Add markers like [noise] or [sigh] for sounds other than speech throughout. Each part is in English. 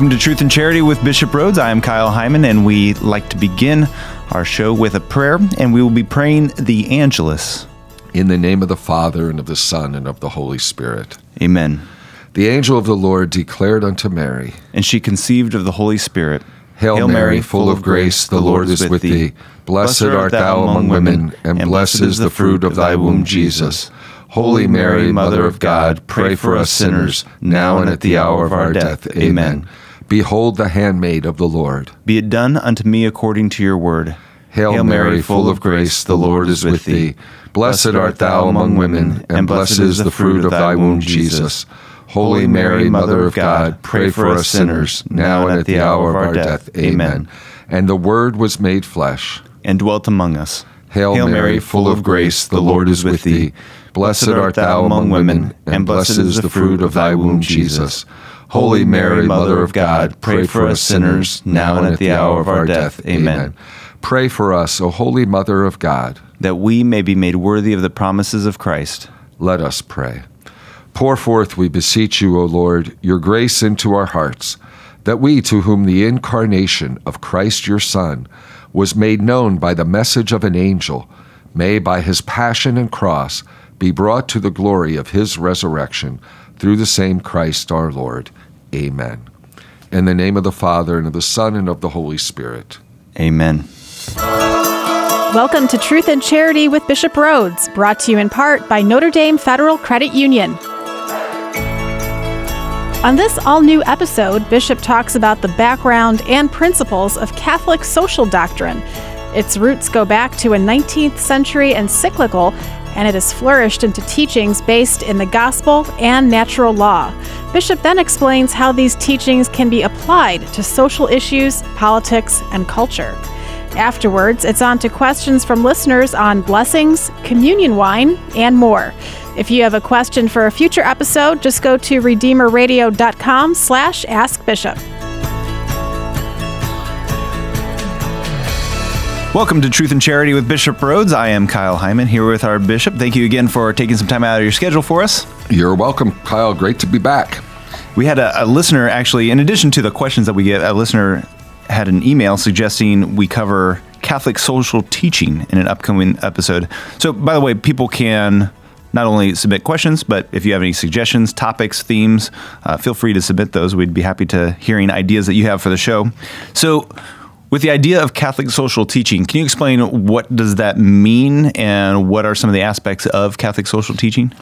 Welcome to Truth and Charity with Bishop Rhoades. I am Kyle Heimann, and we like to begin our show with a prayer, and we will be praying the Angelus. In the name of the Father, and of the Son, and of the Holy Spirit. Amen. The angel of the Lord declared unto Mary, And she conceived of the Holy Spirit. Hail, Mary, full of grace, the Lord is with thee. Blessed art thou among women, and blessed is the fruit of thy womb, Jesus. Holy Mary, Mother of God, pray for us sinners, now and at the hour of our death. Amen. Behold the handmaid of the Lord. Be it done unto me according to your word. Hail, Mary, full of grace, the Lord is with thee. Blessed art thou among women, and blessed is the fruit of thy womb, Jesus. Holy Mary, Mother of God, pray for us sinners, now and at the hour of our death. Amen. And the Word was made flesh. And dwelt among us. Hail, Mary, full of grace, the Lord is with thee. Blessed art thou among women, and blessed is the fruit of thy womb, Jesus. Holy Mary, Mother of God, pray for us sinners, now and at the hour of our death. Amen. Pray for us, O Holy Mother of God. that we may be made worthy of the promises of Christ. Let us pray. Pour forth, we beseech you, O Lord, your grace into our hearts, that we, to whom the incarnation of Christ your Son was made known by the message of an angel, may, by his passion and cross, be brought to the glory of his resurrection through the same Christ our Lord. Amen. In the name of the Father, and of the Son, and of the Holy Spirit. Amen. Welcome to Truth and Charity with Bishop Rhoades, brought to you in part by Notre Dame Federal Credit Union. On this all new episode, Bishop talks about the background and principles of Catholic social doctrine. Its roots go back to a 19th century encyclical, and it has flourished into teachings based in the gospel and natural law. Bishop then explains how these teachings can be applied to social issues, politics, and culture. Afterwards, it's on to questions from listeners on blessings, communion wine, and more. If you have a question for a future episode, just go to redeemerradio.com slash askbishop. Welcome to Truth and Charity with Bishop Rhoades. I am Kyle Heimann here with our bishop. Thank you again for taking some time out of your schedule for us. You're welcome, Kyle. Great to be back. We had a, a listener actually, in addition to the questions that we get, a listener had an email suggesting we cover Catholic social teaching in an upcoming episode. So, by the way, people can not only submit questions, but if you have any suggestions, topics, themes, uh, feel free to submit those. We'd be happy to hearing ideas that you have for the show. So, with the idea of Catholic social teaching, can you explain what does that mean and what are some of the aspects of Catholic social teaching?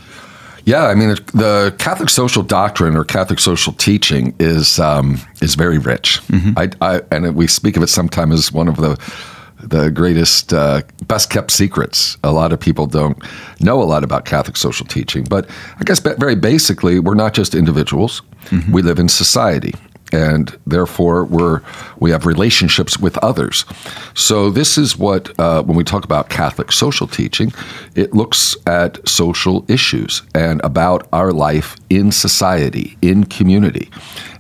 Yeah, I mean, the Catholic social doctrine or Catholic social teaching is um, is very rich. I, I, and we speak of it sometimes as one of the the greatest, uh, best kept secrets. A lot of people don't know a lot about Catholic social teaching, but I guess very basically, we're not just individuals. We live in society, and therefore we're we have relationships with others. So this is what uh, when we talk about Catholic social teaching, it looks at social issues and about our life in society, in community,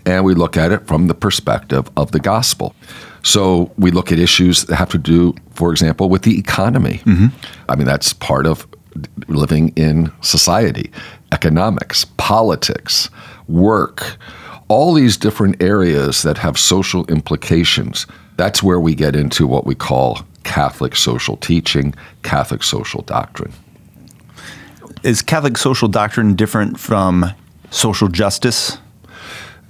and we look at it from the perspective of the gospel. So we look at issues that have to do, for example, with the economy. I mean, that's part of living in society, economics, politics, work, all these different areas that have social implications. That's where we get into what we call Catholic social teaching, Catholic social doctrine. Is Catholic social doctrine different from social justice?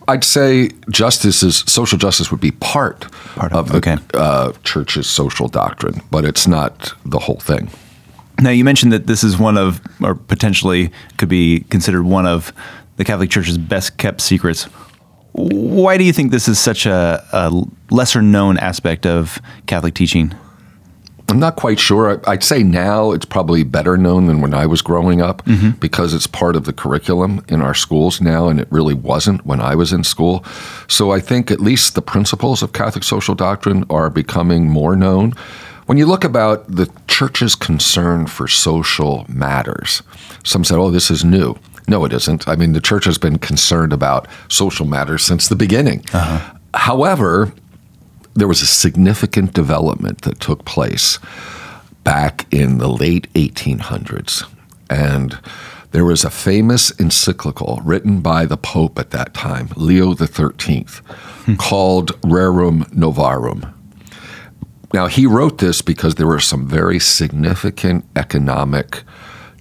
I'd say justice is social justice would be part, Part of- of, the okay. uh, church's social doctrine, but it's not the whole thing. Now, you mentioned that this is one of, or potentially could be considered one of the Catholic Church's best kept secrets. Why do you think this is such a, a lesser known aspect of Catholic teaching? I'm not quite sure. I'd say now it's probably better known than when I was growing up mm-hmm. because it's part of the curriculum in our schools now, and it really wasn't when I was in school. So I think at least the principles of Catholic social doctrine are becoming more known. When you look about the church's concern for social matters, some said, oh, this is new. No, it isn't. I mean, the church has been concerned about social matters since the beginning. Uh-huh. However, there was a significant development that took place back in the late 1800s. And there was a famous encyclical written by the Pope at that time, Leo XIII, hmm. called Rerum Novarum. Now, he wrote this because there were some very significant economic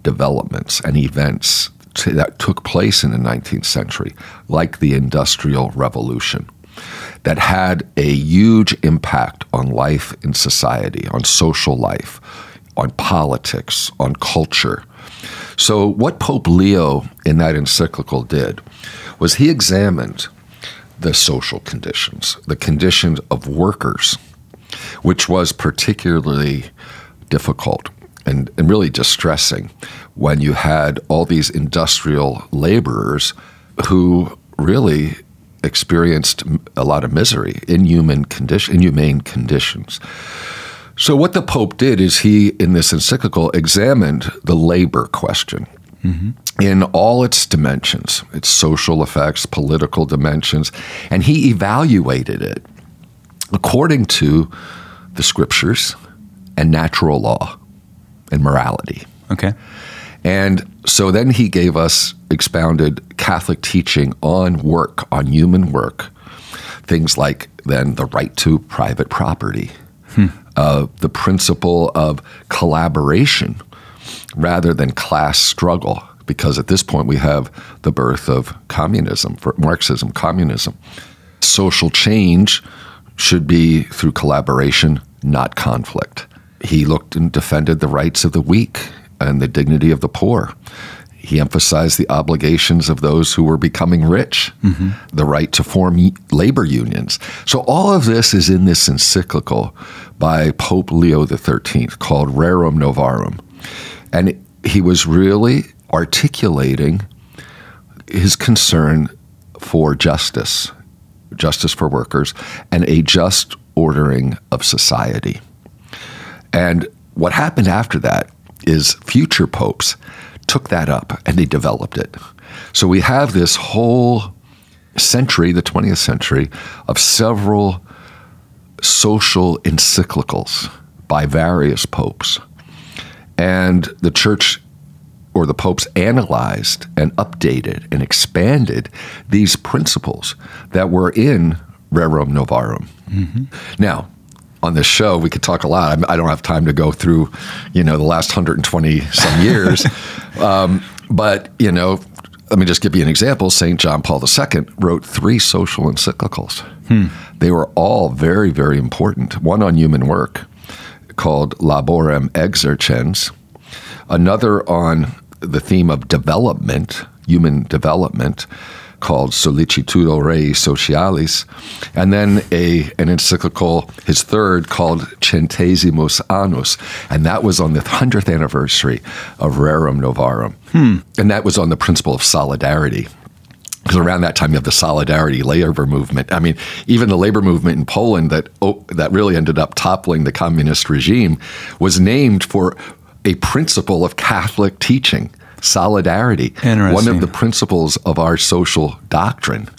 developments and events t- that took place in the 19th century, like the Industrial Revolution, that had a huge impact on life in society, on social life, on politics, on culture. So, what Pope Leo in that encyclical did was he examined the social conditions, the conditions of workers, which was particularly difficult and, and really distressing when you had all these industrial laborers who really experienced a lot of misery, inhuman condition, inhumane conditions. So, what the Pope did is he, in this encyclical, examined the labor question mm-hmm. in all its dimensions, its social effects, political dimensions, and he evaluated it according to the scriptures and natural law and morality. Okay. And so then he gave us expounded Catholic teaching on work, on human work, things like then the right to private property, uh, the principle of collaboration rather than class struggle, because at this point we have the birth of communism, for Marxism, communism. Social change should be through collaboration, not conflict. He looked and defended the rights of the weak and the dignity of the poor. He emphasized the obligations of those who were becoming rich, mm-hmm. the right to form labor unions. So, all of this is in this encyclical by Pope Leo XIII called Rerum Novarum. And he was really articulating his concern for justice, justice for workers, and a just ordering of society. And what happened after that is future popes took that up and they developed it. So we have this whole century, the 20th century, of several social encyclicals by various popes. And the church or the popes analyzed and updated and expanded these principles that were in Rerum Novarum. Mm-hmm. Now, on this show, we could talk a lot. I I don't have time to go through, you know, the last 120 some [laughs] years. um, but, you know, let me just give you an example. St. John Paul II wrote three social encyclicals. They were all very, very important. One on human work called Laborem Exercens, another on the theme of development, human development, called Sollicitudo Rei Socialis, and then a an encyclical, his third, called Centesimus Annus, and that was on the hundredth anniversary of Rerum Novarum, hmm. and that was on the principle of solidarity. Because around that time you have the solidarity labor movement. I mean, even the labor movement in Poland that oh, that really ended up toppling the communist regime was named for a principle of Catholic teaching, solidarity. One of the principles of our social doctrine.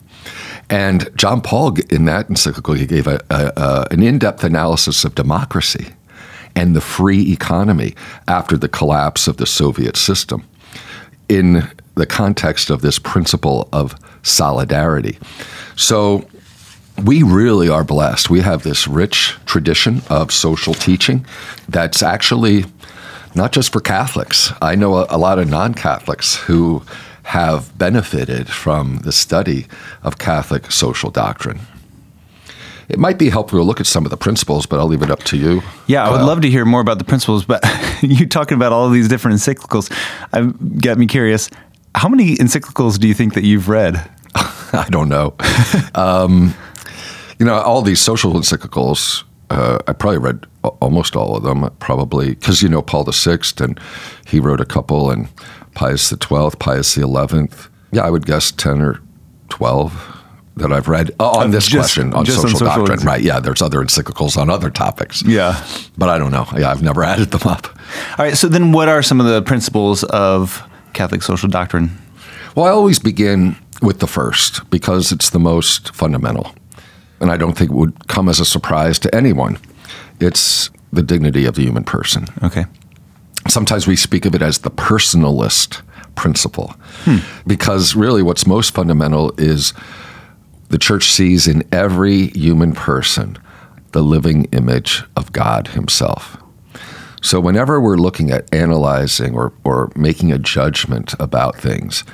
And John Paul, in that encyclical, he gave a, a, a, an in depth analysis of democracy and the free economy after the collapse of the Soviet system in the context of this principle of solidarity. So we really are blessed. We have this rich tradition of social teaching that's actually not just for Catholics. I know a, a lot of non Catholics who have benefited from the study of Catholic social doctrine. It might be helpful to look at some of the principles, but I'll leave it up to you. Yeah, I would love to hear more about the principles, but [laughs] you talking about all these different encyclicals I've got me curious. How many encyclicals do you think that you've read? [laughs] I don't know. [laughs] um, you know, all these social encyclicals, uh, I probably read almost all of them, probably, because you know Paul VI, and he wrote a couple, and Pius XII, Pius XI. Yeah, I would guess 10 or 12 that I've read uh, on Of this just- question, on just on social, social doctrine. encyc- Right, yeah, there's other encyclicals on other topics. Yeah. But I don't know. Yeah, I've never [laughs] added them up. All right. So then, what are some of the principles of Catholic social doctrine? Well, I always begin with the first because it's the most fundamental. And I don't think it would come as a surprise to anyone. It's the dignity of the human person. Okay. Sometimes we speak of it as the personalist principle, hmm. because really what's most fundamental is the church sees in every human person the living image of God Himself. So, whenever we're looking at analyzing or, or making a judgment about things,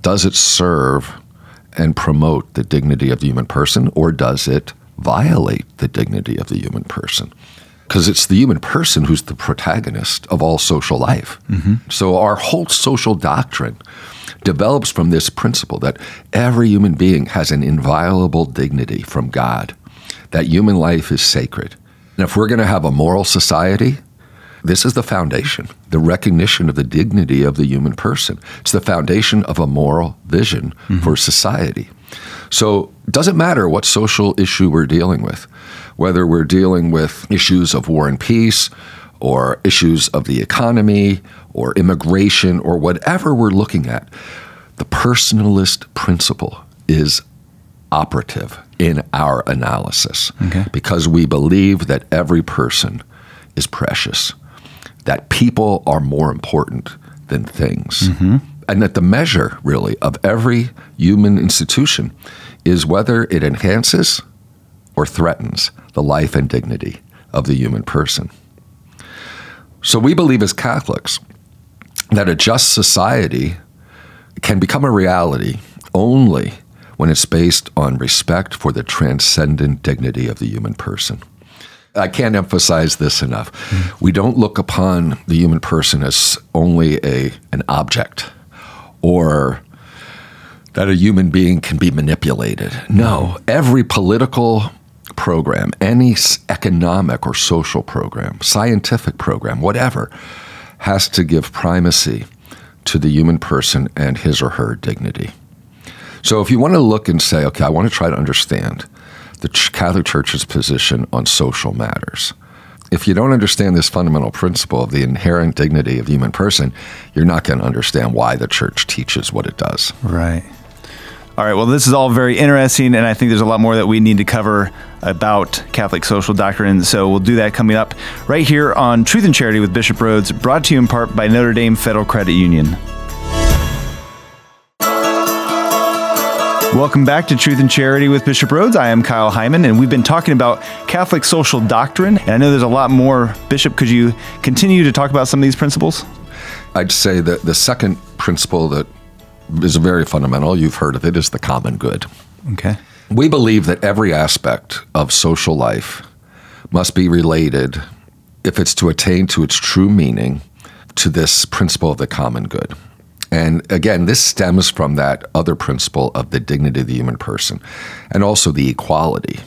does it serve and promote the dignity of the human person, or does it violate the dignity of the human person? Because it's the human person who's the protagonist of all social life. Mm-hmm. So, our whole social doctrine develops from this principle that every human being has an inviolable dignity from God, that human life is sacred. And if we're going to have a moral society, this is the foundation, the recognition of the dignity of the human person. It's the foundation of a moral vision mm-hmm. for society. So it doesn't matter what social issue we're dealing with, whether we're dealing with issues of war and peace, or issues of the economy, or immigration, or whatever we're looking at, the personalist principle is operative in our analysis Okay. because we believe that every person is precious, that people are more important than things, mm-hmm. and that the measure, really, of every human institution is whether it enhances or threatens the life and dignity of the human person. So we believe as Catholics that a just society can become a reality only when it's based on respect for the transcendent dignity of the human person. I can't emphasize this enough. We don't look upon the human person as only a an object or that a human being can be manipulated. No, every political program, any economic or social program, scientific program, whatever, has to give primacy to the human person and his or her dignity. So if you want to look and say, okay, I want to try to understand the Catholic Church's position on social matters. If you don't understand this fundamental principle of the inherent dignity of the human person, you're not going to understand why the church teaches what it does. Right. All right. Well, this is all very interesting, and I think there's a lot more that we need to cover about Catholic social doctrine. So we'll do that coming up right here on Truth and Charity with Bishop Rhoades, brought to you in part by Notre Dame Federal Credit Union. Welcome back to Truth and Charity with Bishop Rhoades. I am Kyle Heimann, and we've been talking about Catholic social doctrine. And I know there's a lot more. Bishop, could you continue to talk about some of these principles? I'd say that the second principle that is very fundamental, you've heard of it, is the common good. Okay. We believe that every aspect of social life must be related, if it's to attain to its true meaning, to this principle of the common good. And again, this stems from that other principle of the dignity of the human person and also the equality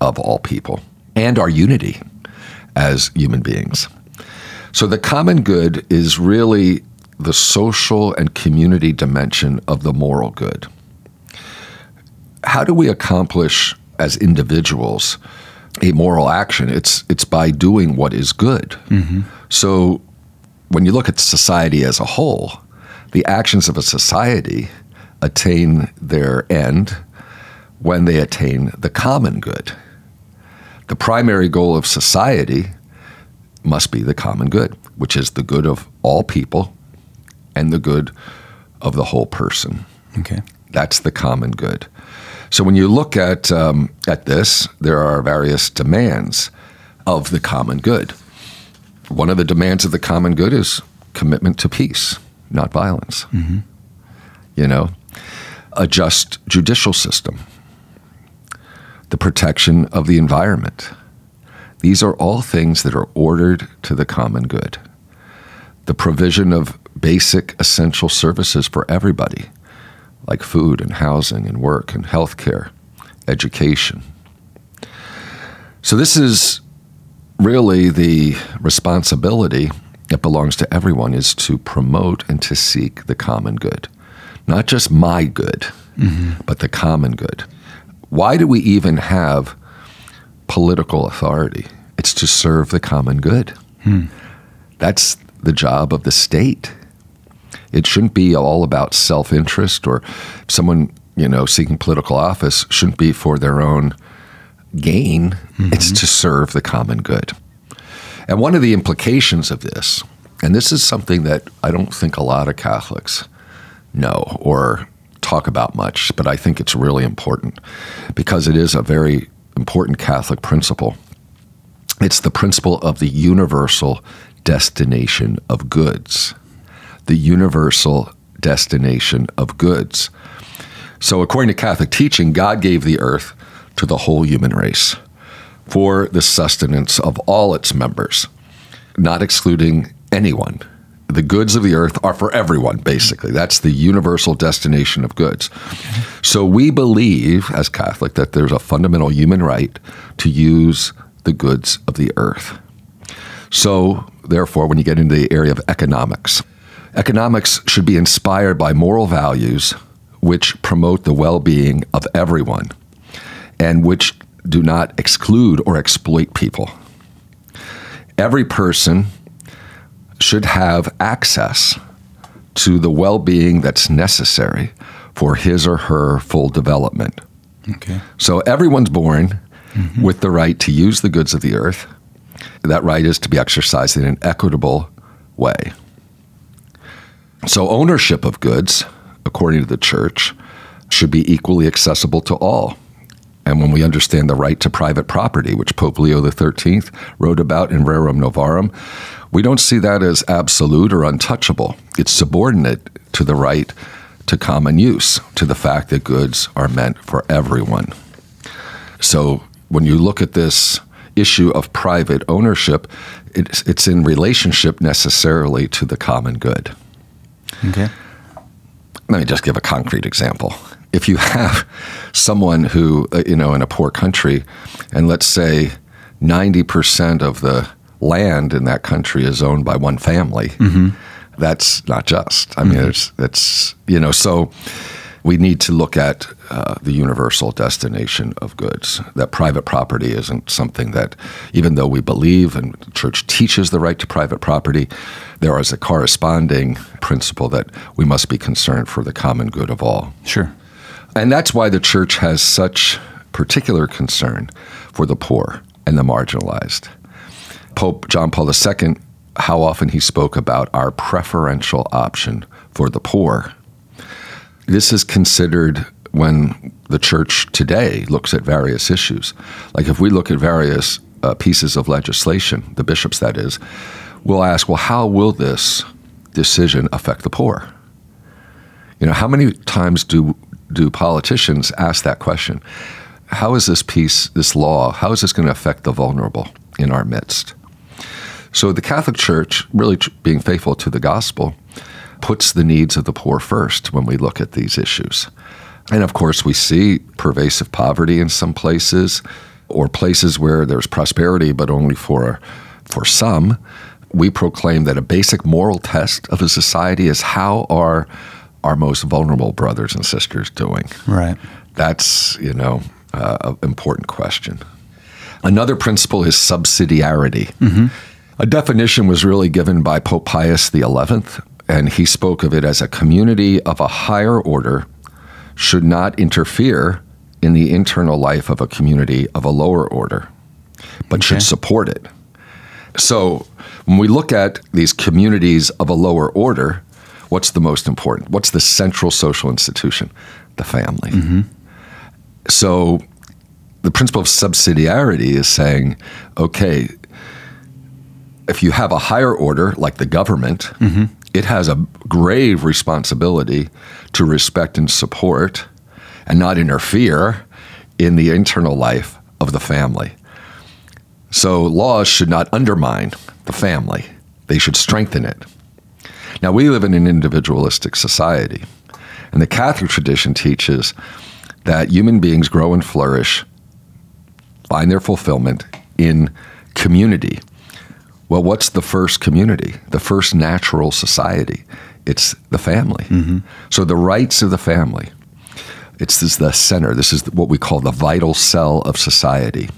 of all people and our unity as human beings. So the common good is really the social and community dimension of the moral good how do we accomplish as individuals a moral action? It's it's by doing what is good. Mm-hmm. So when you look at society as a whole, the actions of a society attain their end when they attain the common good. The primary goal of society must be the common good, which is the good of all people and the good of the whole person. Okay. That's the common good. So when you look at um, at this, there are various demands of the common good. One of the demands of the common good is commitment to peace, not violence. Mm-hmm. You know, a just judicial system, the protection of the environment. These are all things that are ordered to the common good. The provision of basic essential services for everybody like food and housing and work and healthcare, education. So, this is really the responsibility that belongs to everyone is to promote and to seek the common good. Not just my good, mm-hmm. but the common good. Why do we even have political authority? It's to serve the common good. Hmm. That's the job of the state. It shouldn't be all about self interest or someone, you know, seeking political office shouldn't be for their own gain. It's mm-hmm. to serve the common good. And one of the implications of this And this is something that I don't think a lot of Catholics know or talk about much, but I think it's really important because it is a very important Catholic principle. It's the principle of the universal destination of goods. The universal destination of goods. So, according to Catholic teaching, God gave the earth to the whole human race for the sustenance of all its members, not excluding anyone. The goods of the earth are for everyone, basically. That's the universal destination of goods. So we believe, as Catholic, that there's a fundamental human right to use the goods of the earth. So, therefore, when you get into the area of economics, economics should be inspired by moral values which promote the well being of everyone and which do not exclude or exploit people. Every person should have access to the well being that's necessary for his or her full development. Okay. So everyone's born mm-hmm. with the right to use the goods of the earth. That right is to be exercised in an equitable way. So ownership of goods, according to the church, should be equally accessible to all. And when we understand the right to private property, which Pope Leo XIII wrote about in Rerum Novarum, we don't see that as absolute or untouchable. It's subordinate to the right to common use, to the fact that goods are meant for everyone. So when you look at this issue of private ownership, it's, it's in relationship necessarily to the common good. Okay. Let me just give a concrete example if you have someone who, uh, you know, in a poor country, and let's say 90% of the land in that country is owned by one family, mm-hmm. that's not just. I mean, mm-hmm. it's, it's, you know, so we need to look at uh, the universal destination of goods. That private property isn't something that, even though we believe and the church teaches the right to private property, there is a corresponding principle that we must be concerned for the common good of all. Sure. And that's why the church has such particular concern for the poor and the marginalized. Pope John Paul II, how often he spoke about our preferential option for the poor. This is considered when the church today looks at various issues. Like if we look at various uh, pieces of legislation, the bishops that is, we'll ask, well, how will this decision affect the poor? You know, how many times do do politicians ask that question? How is this piece, this law, how is this going to affect the vulnerable in our midst? So the Catholic Church, really being faithful to the gospel, puts the needs of the poor first when we look at these issues. And of course, we see pervasive poverty in some places or places where there's prosperity, but only for, for some. We proclaim that a basic moral test of a society is how are our most vulnerable brothers and sisters doing? Right. That's, you know, uh, an important question. Another principle is subsidiarity. Mm-hmm. A definition was really given by Pope Pius XI, and he spoke of it as a community of a higher order should not interfere in the internal life of a community of a lower order, but okay. should support it. So when we look at these communities of a lower order, what's the most important? What's the central social institution? The family. Mm-hmm. So the principle of subsidiarity is saying, okay, if you have a higher order like the government, mm-hmm. it has a grave responsibility to respect and support and not interfere in the internal life of the family. So laws should not undermine the family, they should strengthen it. Now, we live in an individualistic society, and the Catholic tradition teaches that human beings grow and flourish, find their fulfillment in community. Well, what's the first community? The first natural society? It's the family. Mm-hmm. So the rights of the family. It's this, the center. This is what we call the vital cell of society.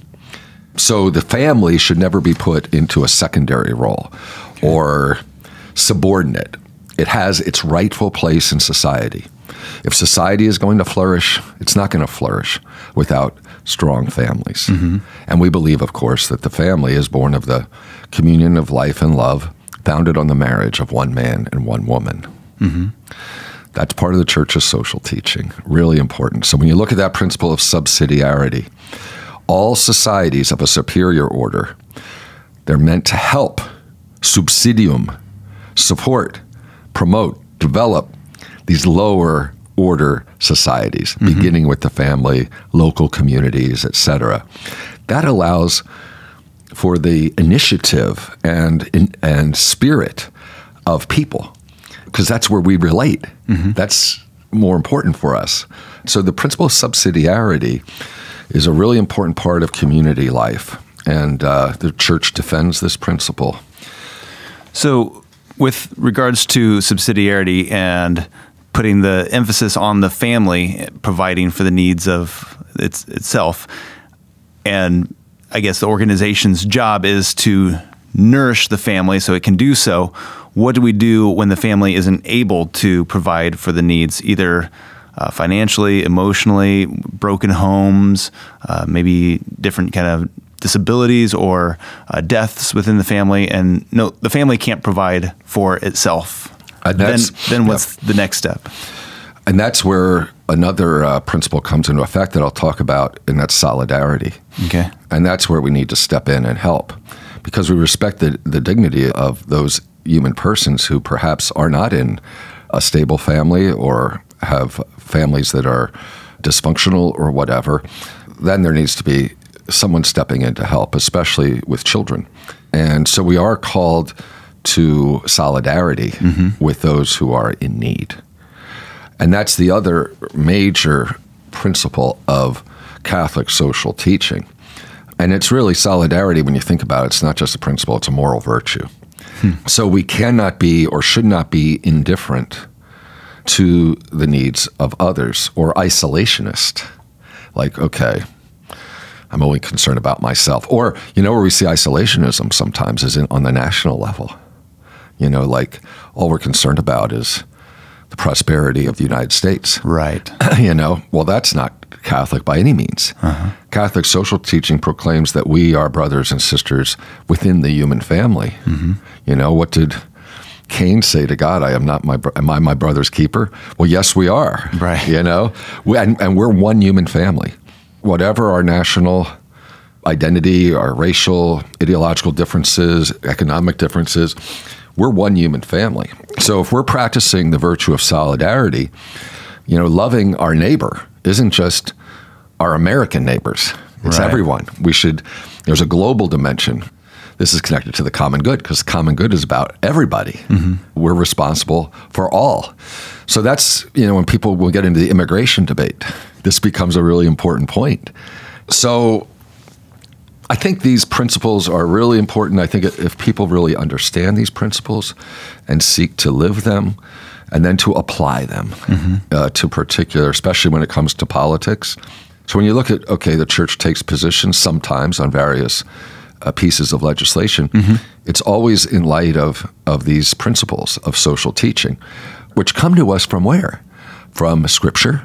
So the family should never be put into a secondary role okay. or subordinate. It has its rightful place in society. If society is going to flourish, it's not going to flourish without strong families. Mm-hmm. And we believe, of course, that the family is born of the communion of life and love founded on the marriage of one man and one woman. That's part of the church's social teaching, really important. So when you look at that principle of subsidiarity, all societies of a superior order, they're meant to help, subsidium, support, promote, develop these lower order societies, beginning with the family, local communities, etc. That allows for the initiative and and spirit of people because that's where we relate. That's more important for us. So the principle of subsidiarity is a really important part of community life, and uh, the church defends this principle. So, with regards to subsidiarity and putting the emphasis on the family, providing for the needs of its, itself, and I guess the organization's job is to nourish the family so it can do so. What do we do when the family isn't able to provide for the needs, either uh, financially, emotionally, broken homes, uh, maybe different kind of disabilities or uh, deaths within the family, and no, the family can't provide for itself. And then, then what's the next step? And that's where another uh, principle comes into effect that I'll talk about, and that's solidarity. Okay. And that's where we need to step in and help because we respect the, the dignity of those human persons who perhaps are not in a stable family or have families that are dysfunctional or whatever. Then there needs to be someone stepping in to help, especially with children. And so we are called to solidarity mm-hmm. with those who are in need. And that's the other major principle of Catholic social teaching. And it's really solidarity when you think about it. It's not just a principle, it's a moral virtue. Hmm. So we cannot be or should not be indifferent to the needs of others or isolationist. Like, okay, I'm only concerned about myself. Or, you know, where we see isolationism sometimes is in, on the national level. You know, like all we're concerned about is the prosperity of the United States Right. [laughs] you know, well, that's not Catholic by any means. Uh-huh. Catholic social teaching proclaims that we are brothers and sisters within the human family. Mm-hmm. You know, what did Cain say to God? I am not my, am I my brother's keeper? Well, yes, we are. Right. You know, we, and, and we're one human family. Whatever our national identity, our racial, ideological differences, economic differences, we're one human family. So if we're practicing the virtue of solidarity, you know, loving our neighbor isn't just our American neighbors. It's Right. everyone. We should there's a global dimension. This is connected to the common good because common good is about everybody. Mm-hmm. We're responsible for all. So that's, you know, when people will get into the immigration debate, this becomes a really important point. So I think these principles are really important. I think if people really understand these principles and seek to live them and then to apply them uh, to particular, especially when it comes to politics. So when you look at, okay, the church takes positions sometimes on various uh, pieces of legislation, it's always in light of, of these principles of social teaching, which come to us from where? From scripture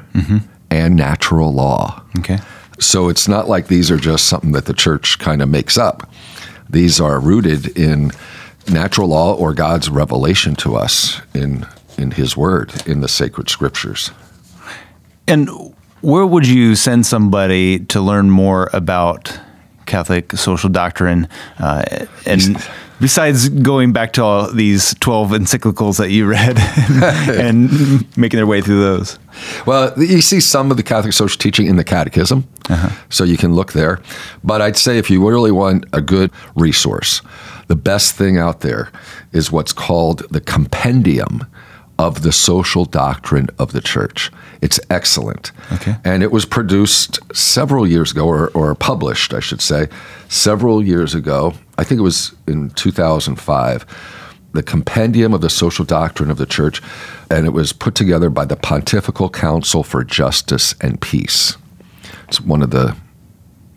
and natural law. Okay. So it's not like these are just something that the church kind of makes up. These are rooted in natural law or God's revelation to us in in his word in the sacred scriptures. And where would you send somebody to learn more about Catholic social doctrine? Uh, and besides going back to all these 12 encyclicals that you read [laughs] [laughs] and making their way through those. Well, you see some of the Catholic social teaching in the Catechism, uh-huh. so you can look there. But I'd say if you really want a good resource, the best thing out there is what's called the Compendium of the Social Doctrine of the Church. It's excellent. Okay. And it was produced several years ago, or, or published, I should say, several years ago. I think it was in 2005 the Compendium of the Social Doctrine of the Church, and it was put together by the Pontifical Council for Justice and Peace. It's one of the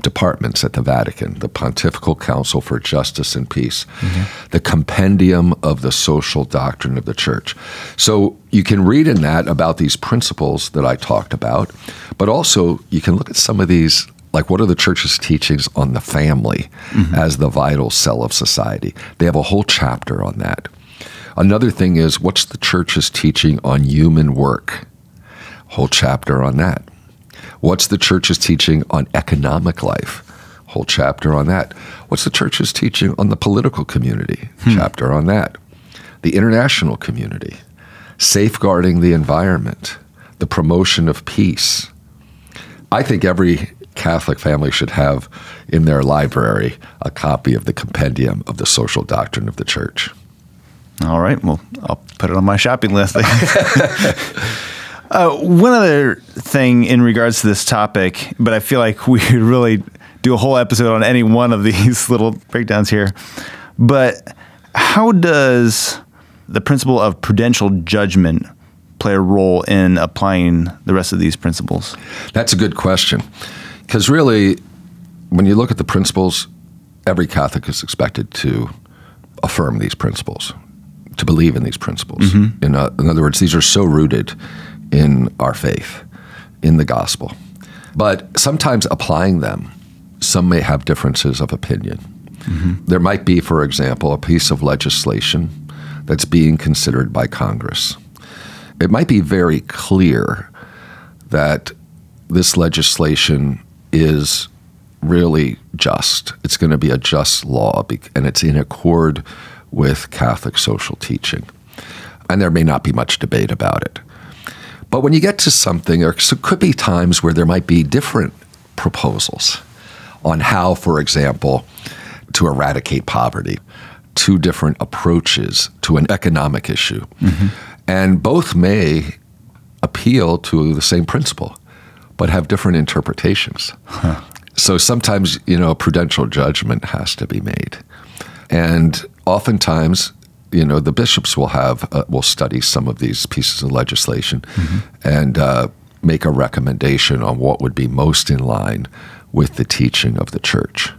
departments at the Vatican, the Pontifical Council for Justice and Peace, mm-hmm. the Compendium of the Social Doctrine of the Church. So you can read in that about these principles that I talked about, but also you can look at some of these Like, what are the church's teachings on the family mm-hmm. as the vital cell of society? They have a whole chapter on that. Another thing is, what's the church's teaching on human work? Whole chapter on that. What's the church's teaching on economic life? Whole chapter on that. What's the church's teaching on the political community? Hmm. Chapter on that. The international community, safeguarding the environment, the promotion of peace. I think every Catholic family should have in their library a copy of the compendium of the social doctrine of the church. All right. Well, I'll put it on my shopping list. [laughs] [laughs] uh, one other thing in regards to this topic, but I feel like we [laughs] could really do a whole episode on any one of these [laughs] little breakdowns here. But how does the principle of prudential judgment play a role in applying the rest of these principles? That's a good question. Because really, when you look at the principles, every Catholic is expected to affirm these principles, to believe in these principles. In, uh, in other words, these are so rooted in our faith, in the gospel. But sometimes applying them, some may have differences of opinion. Mm-hmm. There might be, for example, a piece of legislation that's being considered by Congress. It might be very clear that this legislation is really just. It's going to be a just law, and it's in accord with Catholic social teaching. And there may not be much debate about it. But when you get to something, there could be times where there might be different proposals on how, for example, to eradicate poverty, two different approaches to an economic issue. Mm-hmm. And both may appeal to the same principle, but have different interpretations. So sometimes, you know, a prudential judgment has to be made. And oftentimes, you know, the bishops will have uh, will study some of these pieces of legislation and uh, make a recommendation on what would be most in line with the teaching of the church.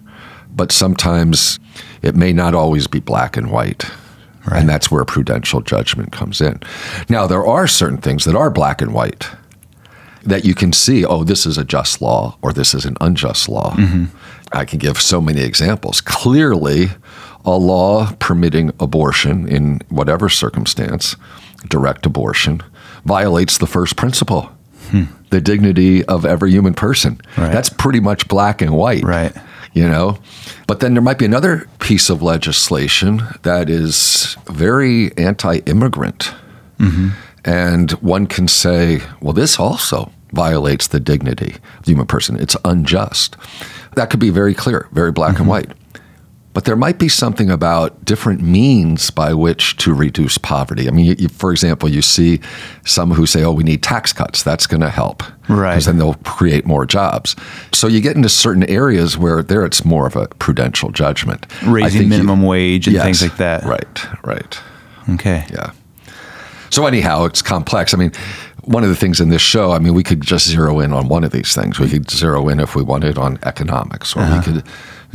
But sometimes it may not always be black and white. And that's where prudential judgment comes in. Now, there are certain things that are black and white that you can see, oh, this is a just law or this is an unjust law. I can give so many examples. Clearly, a law permitting abortion in whatever circumstance, direct abortion, violates the first principle. Hmm. The dignity of every human person. Right. That's pretty much black and white Right. you know but then there might be another piece of legislation that is very anti-immigrant mm-hmm. and one can say well this also violates the dignity of the human person it's unjust that could be very clear very black and mm-hmm. white but there might be something about different means by which to reduce poverty. I mean, you, you, for example, you see some who say, "Oh, we need tax cuts. That's going to help, Right. Because then they'll create more jobs." So you get into certain areas where there it's more of a prudential judgment, Raising think you- minimum wage and Yes, things like that. Right, right, Okay. yeah. So anyhow, it's complex. I mean, one of the things in this show, I mean, we could just zero in on one of these things. We could zero in if we wanted on economics, or we uh-huh. could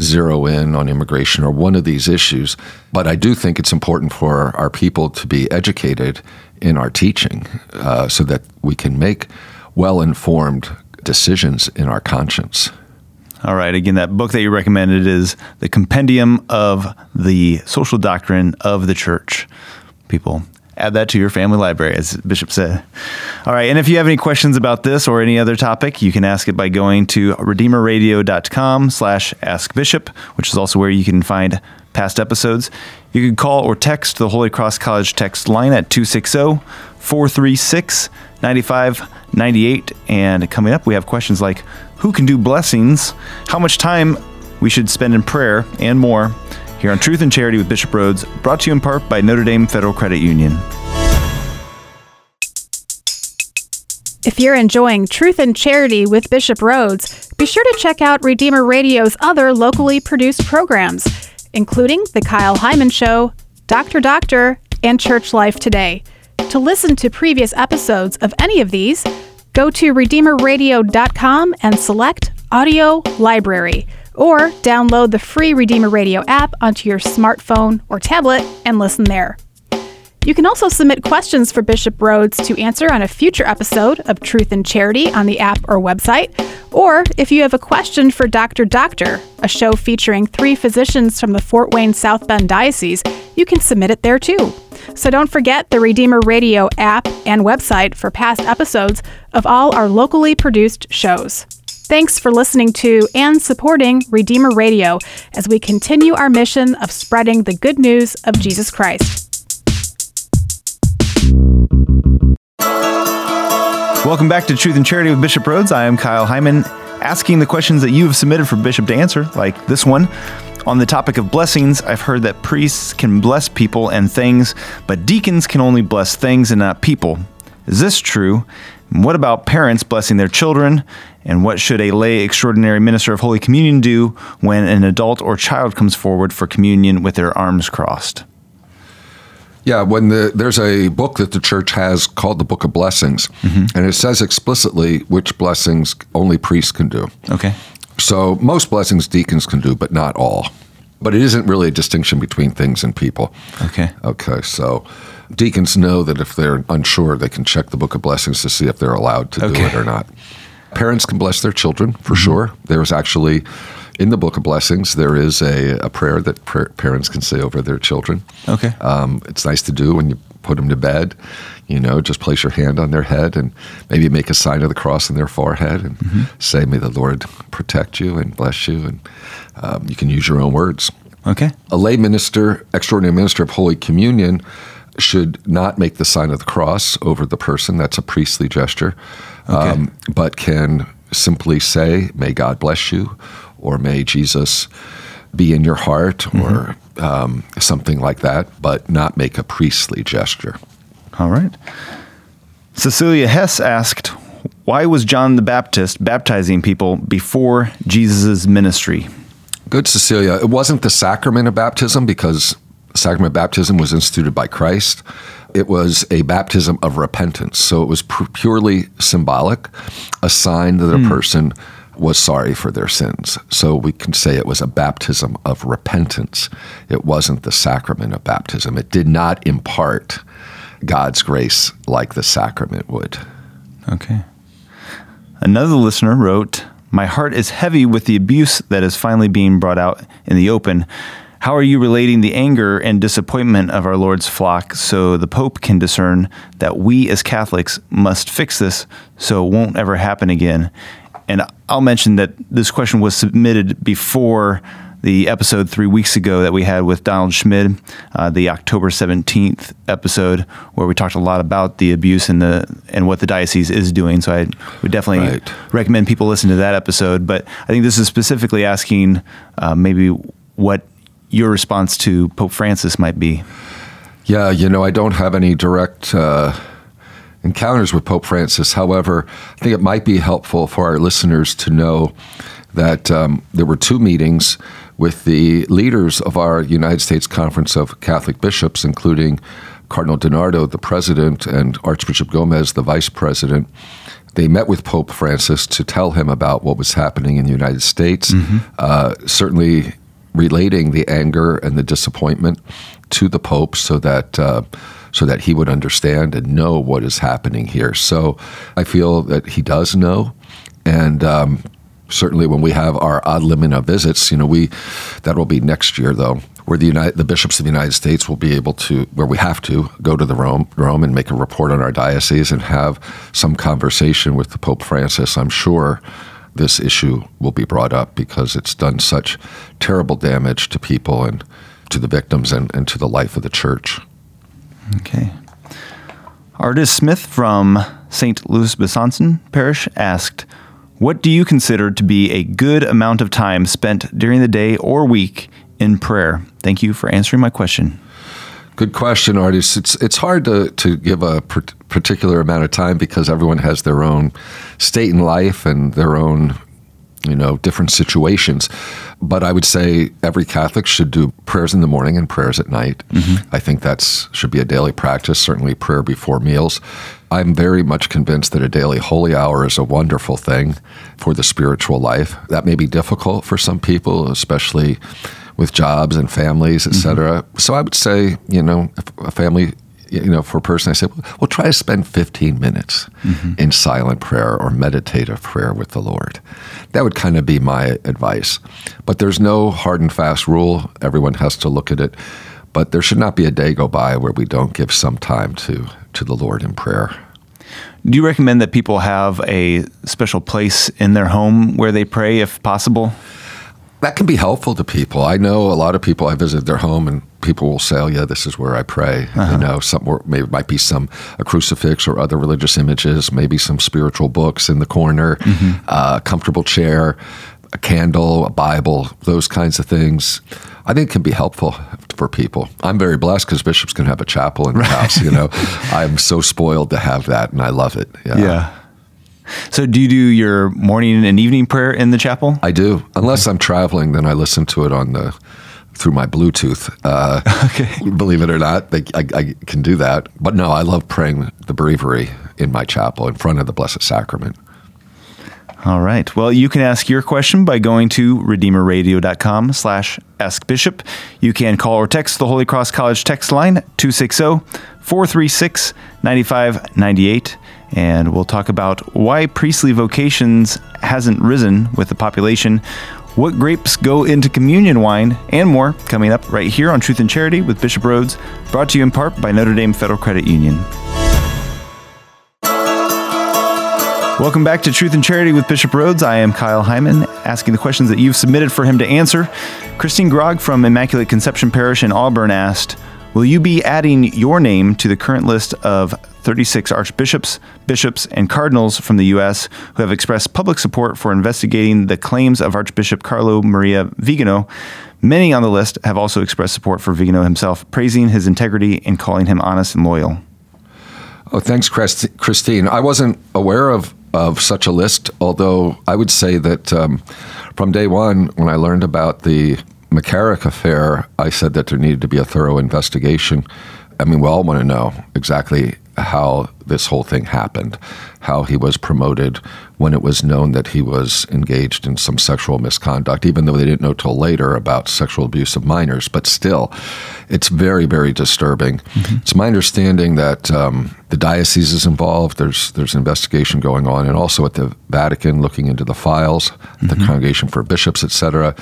zero in on immigration, or one of these issues. But I do think it's important for our people to be educated in our teaching, uh, so that we can make well-informed decisions in our conscience. All right. Again, that book that you recommended is The Compendium of the Social Doctrine of the Church. People, add that to your family library, as Bishop said. All right. And if you have any questions about this or any other topic, you can ask it by going to redeemerradio.com slash askbishop, which is also where you can find past episodes. You can call or text the Holy Cross College text line at 260 436 9598. And coming up, we have questions like who can do blessings, how much time we should spend in prayer, and more here on Truth and Charity with Bishop Rhoades, brought to you in part by Notre Dame Federal Credit Union. If you're enjoying Truth and Charity with Bishop Rhoades, be sure to check out Redeemer Radio's other locally produced programs, including The Kyle Heimann Show, Dr. Doctor, and Church Life Today. To listen to previous episodes of any of these, go to RedeemerRadio.com and select Audio Library, or download the free Redeemer Radio app onto your smartphone or tablet and listen there. You can also submit questions for Bishop Rhoades to answer on a future episode of Truth and Charity on the app or website. Or if you have a question for Dr. Doctor, a show featuring three physicians from the Fort Wayne South Bend Diocese, you can submit it there too. So don't forget the Redeemer Radio app and website for past episodes of all our locally produced shows. Thanks for listening to and supporting Redeemer Radio as we continue our mission of spreading the good news of Jesus Christ. Welcome back to Truth and Charity with Bishop Rhoades. I am Kyle Heimann, asking the questions that you have submitted for Bishop to answer, like this one. On the topic of blessings, I've heard that priests can bless people and things, but deacons can only bless things and not people. Is this true? What about parents blessing their children? And what should a lay extraordinary minister of Holy Communion do when an adult or child comes forward for communion with their arms crossed? Yeah, when the, there's a book that the church has called the Book of Blessings, mm-hmm. and it says explicitly which blessings only priests can do. Okay. So most blessings deacons can do, but not all. But it isn't really a distinction between things and people. Okay. Okay, so deacons know that if they're unsure, they can check the Book of Blessings to see if they're allowed to do it or not. Parents can bless their children for sure. There is actually in the Book of Blessings there is a, a prayer that par- parents can say over their children. Okay. Um, it's nice to do when you put them to bed. You know, just place your hand on their head and maybe make a sign of the cross on their forehead and say, "May the Lord protect you and bless you." And um, you can use your own words. Okay. A lay minister, extraordinary minister of Holy Communion, should not make the sign of the cross over the person. That's a priestly gesture, um, but can simply say, "May God bless you," or "May Jesus be in your heart," or um, something like that, but not make a priestly gesture. All right. Cecilia Hess asked, why was John the Baptist baptizing people before Jesus' ministry? Good, Cecilia. It wasn't the sacrament of baptism because sacrament of baptism was instituted by Christ. It was a baptism of repentance. So it was pu- purely symbolic, a sign that a hmm. person was sorry for their sins. So we can say it was a baptism of repentance. It wasn't the sacrament of baptism. It did not impart God's grace like the sacrament would. Okay. Another listener wrote, My heart is heavy with the abuse that is finally being brought out in the open. How are you relating the anger and disappointment of our Lord's flock so the Pope can discern that we as Catholics must fix this so it won't ever happen again? And I'll mention that this question was submitted before the episode three weeks ago that we had with Donald Schmid, uh, the October 17th episode, where we talked a lot about the abuse and the and what the diocese is doing. So I would definitely Right. recommend people listen to that episode. But I think this is specifically asking uh, maybe what your response to Pope Francis might be. Yeah, you know, I don't have any direct uh, encounters with Pope Francis. However, I think it might be helpful for our listeners to know that um, there were two meetings with the leaders of our United States Conference of Catholic Bishops, including Cardinal DiNardo, the president, and Archbishop Gomez, the vice president. They met with Pope Francis to tell him about what was happening in the United States, uh, certainly relating the anger and the disappointment to the Pope so that. Uh, so that he would understand and know what is happening here. So I feel that he does know, and um, certainly when we have our ad limina visits, you know, we that will be next year though, where the United, the bishops of the United States will be able to, where we have to go to the Rome, Rome and make a report on our diocese and have some conversation with the Pope Francis. I'm sure this issue will be brought up because it's done such terrible damage to people and to the victims and, and to the life of the church. Okay. Artist Smith from St. Louis Besançon Parish asked, What do you consider to be a good amount of time spent during the day or week in prayer? Thank you for answering my question. Good question, artists. It's it's hard to, to give a particular amount of time because everyone has their own state in life and their own, you know, different situations. But I would say every Catholic should do prayers in the morning and prayers at night. Mm-hmm. I think that's should be a daily practice. Certainly, prayer before meals. I'm very much convinced that a daily holy hour is a wonderful thing for the spiritual life. That may be difficult for some people, especially with jobs and families, etc. Mm-hmm. So I would say, you know, if a family you know, for a person, I say, well, try to spend 15 minutes mm-hmm. in silent prayer or meditative prayer with the Lord. That would kind of be my advice. But there's no hard and fast rule. Everyone has to look at it. But there should not be a day go by where we don't give some time to, to the Lord in prayer. Do you recommend that people have a special place in their home where they pray if possible? That can be helpful to people. I know a lot of people. I visit their home, and people will say, oh, "Yeah, this is where I pray." You know, some or maybe it might be some a crucifix or other religious images, maybe some spiritual books in the corner, uh, a comfortable chair, a candle, a Bible, those kinds of things. I think can be helpful for people. I'm very blessed because bishops can have a chapel in the house. You know, I'm so spoiled to have that, and I love it. So, do you do your morning and evening prayer in the chapel? I do. Unless I'm traveling, then I listen to it on the through my Bluetooth. Uh, [laughs] Okay. Believe it or not, they, I, I can do that. But no, I love praying the breviary in my chapel in front of the Blessed Sacrament. All right. Well, you can ask your question by going to redeemerradio.com slash askbishop. You can call or text the Holy Cross College text line 260-436-9598. And we'll talk about why priestly vocations hasn't risen with the population, what grapes go into communion wine, and more coming up right here on Truth and Charity with Bishop Rhoades, brought to you in part by Notre Dame Federal Credit Union. Welcome back to Truth and Charity with Bishop Rhoades. I am Kyle Heimann, asking the questions that you've submitted for him to answer. Christine Grog from Immaculate Conception Parish in Auburn asked, Will you be adding your name to the current list of 36 archbishops, bishops, and cardinals from the U.S. who have expressed public support for investigating the claims of Archbishop Carlo Maria Vigano? Many on the list have also expressed support for Vigano himself, praising his integrity and calling him honest and loyal. Oh, thanks, Christine. I wasn't aware of, of such a list, although I would say that um, from day one, when I learned about the McCarrick affair, I said that there needed to be a thorough investigation. I mean, we all want to know exactly how this whole thing happened, how he was promoted when it was known that he was engaged in some sexual misconduct, even though they didn't know till later about sexual abuse of minors. But still, it's very, very disturbing. It's my understanding that um, the diocese is involved. There's there's an investigation going on, and also at the Vatican, looking into the files, the Congregation for Bishops, etc.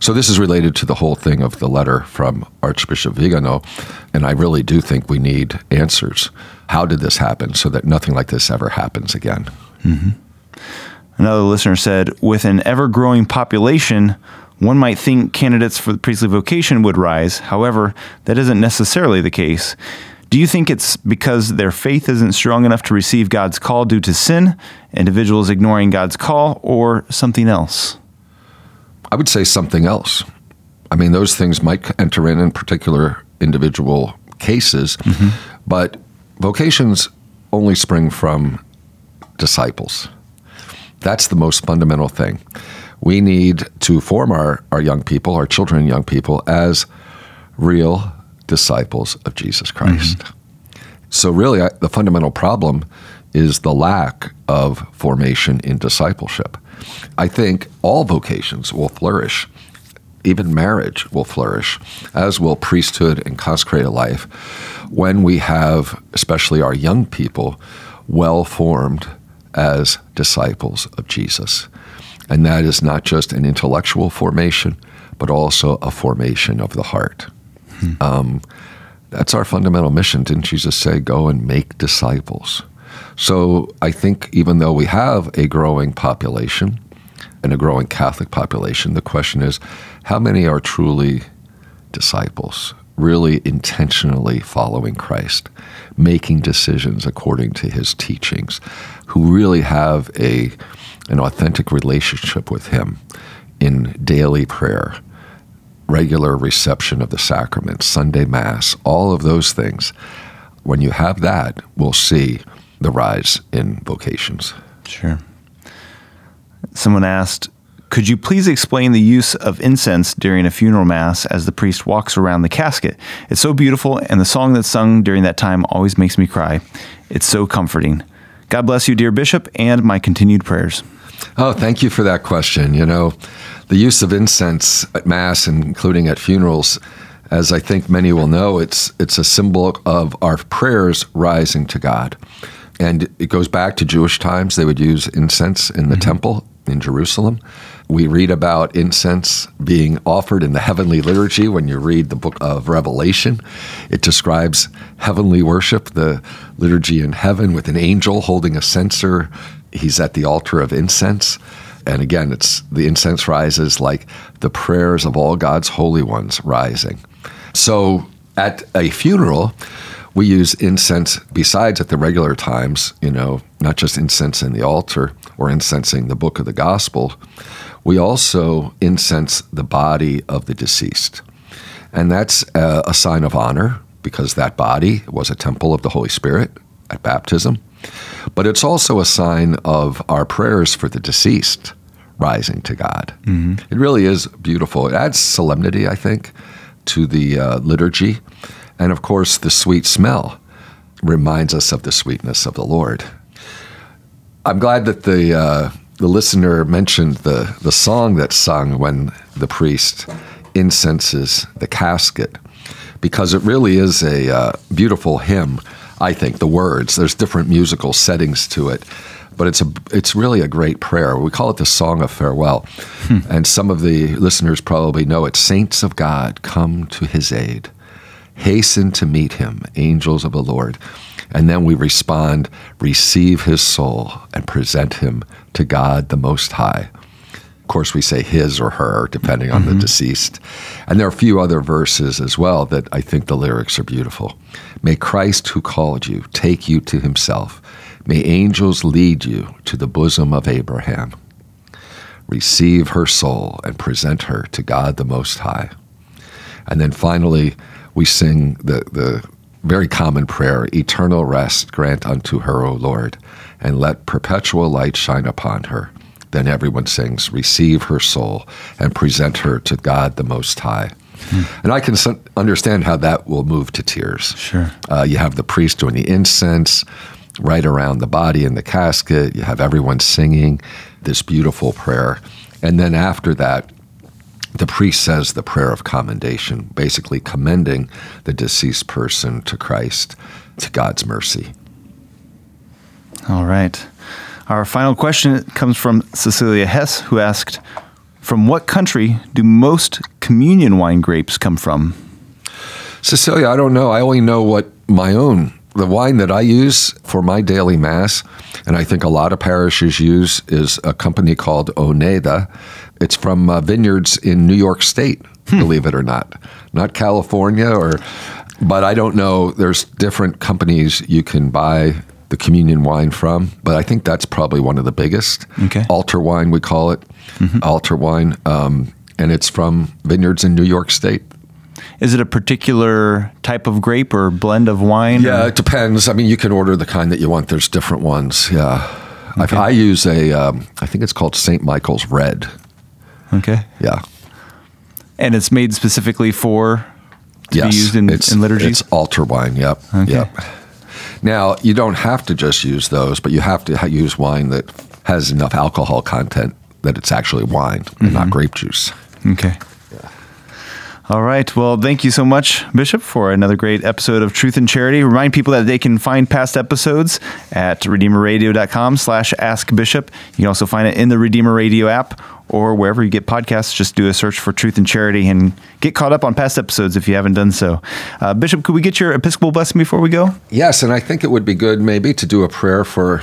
So this is related to the whole thing of the letter from Archbishop Vigano, and I really do think we need answers. How did this happen, so that nothing like this ever happens again? Mm-hmm. Another listener said, with an ever growing population, one might think candidates for the priestly vocation would rise. However, that isn't necessarily the case. Do you think it's because their faith isn't strong enough to receive God's call due to sin, individuals ignoring God's call, or something else? I would say something else. I mean, those things might enter in in particular individual cases, mm-hmm. but vocations only spring from disciples. That's the most fundamental thing. We need to form our, our young people, our children and young people, as real disciples of Jesus Christ. Mm-hmm. So, really, I, the fundamental problem is the lack of formation in discipleship. I think all vocations will flourish. Even marriage will flourish, as will priesthood and consecrated life, when we have, especially our young people, well formed as disciples of Jesus. And that is not just an intellectual formation, but also a formation of the heart. Um, that's our fundamental mission. Didn't Jesus say, go and make disciples? So I think even though we have a growing population and a growing Catholic population, the question is how many are truly disciples, really intentionally following Christ, making decisions according to his teachings, who really have a, an authentic relationship with him in daily prayer, regular reception of the sacraments, Sunday Mass, all of those things. When you have that, we'll see the rise in vocations. Sure. Someone asked, could you please explain the use of incense during a funeral mass as the priest walks around the casket? It's so beautiful, and the song that's sung during that time always makes me cry. It's so comforting. God bless you, dear Bishop, and my continued prayers. Oh, thank you for that question. You know, the use of incense at Mass, including at funerals, As I think many will know, it's it's a symbol of our prayers rising to God. And it goes back to Jewish times. They would use incense in the mm-hmm. temple in Jerusalem. We read about incense being offered in the heavenly liturgy when you read the book of Revelation. It describes heavenly worship, the liturgy in heaven with an angel holding a censer. He's at the altar of incense. And again, it's the incense rises like the prayers of all God's holy ones rising. So at a funeral, we use incense besides at the regular times, you know, not just incense in the altar or incensing the book of the gospel. We also incense the body of the deceased. And that's a, a sign of honor because that body was a temple of the Holy Spirit at baptism. But it's also a sign of our prayers for the deceased rising to God. It really is beautiful. It adds solemnity, I think, to the uh, liturgy. And of course, the sweet smell reminds us of the sweetness of the Lord. I'm glad that the uh, the listener mentioned the the song that's sung when the priest incenses the casket, because it really is a uh, beautiful hymn. I think the words. There's different musical settings to it, but it's a it's really a great prayer. We call it the song of farewell, and some of the listeners probably know it. Saints of God, come to His aid. Hasten to meet Him, angels of the Lord. And then we respond, receive his soul and present him to God the Most High. Of course, we say his or her, depending on the mm-hmm. deceased. And there are a few other verses as well that I think the lyrics are beautiful. May Christ, who called you, take you to himself. May angels lead you to the bosom of Abraham. Receive her soul and present her to God the Most High. And then finally, we sing the, the very common prayer Eternal rest grant unto her, O Lord, and let perpetual light shine upon her. Then everyone sings, Receive her soul and present her to God the Most High. And I can understand how that will move to tears. Sure. Uh, you have the priest doing the incense right around the body in the casket. You have everyone singing this beautiful prayer. And then after that, the priest says the prayer of commendation, basically commending the deceased person to Christ, to God's mercy. All right. Our final question comes from Cecilia Hess, who asked, "From what country do most communion wine grapes come from?" Cecilia, I don't know. I only know what my own, the wine that I use for my daily mass, and I think a lot of parishes use, is a company called O-Neh-Da. It's from uh, vineyards in New York State, believe it or not, not California or. But I don't know. There's different companies you can buy the communion wine from, but I think that's probably one of the biggest. Okay. Altar wine, we call it, altar wine, um, and it's from vineyards in New York State. Is it a particular type of grape or blend of wine? Yeah, or- it depends. I mean, you can order the kind that you want. There's different ones. Yeah, I, I use a. Um, I think it's called St. Michael's Red. Okay. Yeah. And it's made specifically for to yes. be used in, it's, in liturgies. It's altar wine. Yep. Okay. Yep. Now you don't have to just use those, but you have to use wine that has enough alcohol content that it's actually wine and not mm-hmm. grape juice. Okay. All right. Well, thank you so much, Bishop, for another great episode of Truth and Charity. Remind people that they can find past episodes at redeemerradio.com slash askbishop. You can also find it in the Redeemer Radio app or wherever you get podcasts. Just do a search for Truth and Charity and get caught up on past episodes if you haven't done so. Uh, Bishop, could we get your Episcopal blessing before we go? Yes, and I think it would be good maybe to do a prayer for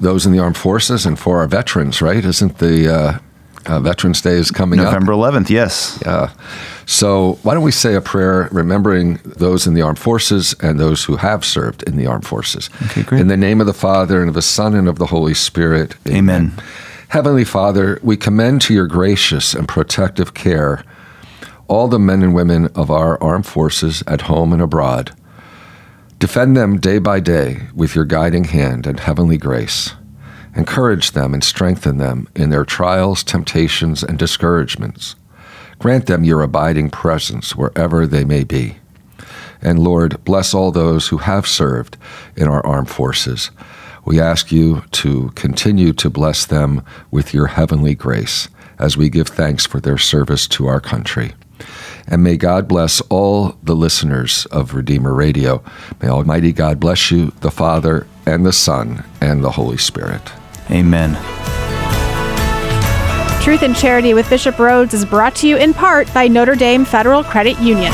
those in the armed forces and for our veterans. Right? Isn't the uh, uh, Veterans Day is coming up? November 11th, yes. Yeah. So why don't we say a prayer remembering those in the armed forces and those who have served in the armed forces? Okay, great. In the name of the Father and of the Son and of the Holy Spirit. Amen. Heavenly Father, we commend to your gracious and protective care all the men and women of our armed forces at home and abroad. Defend them day by day with your guiding hand and heavenly grace. Encourage them and strengthen them in their trials, temptations, and discouragements. Grant them your abiding presence wherever they may be. And Lord, bless all those who have served in our armed forces. We ask you to continue to bless them with your heavenly grace as we give thanks for their service to our country. And may God bless all the listeners of Redeemer Radio. May Almighty God bless you, the Father, and the Son, and the Holy Spirit. Amen. Truth and Charity with Bishop Rhoades is brought to you in part by Notre Dame Federal Credit Union.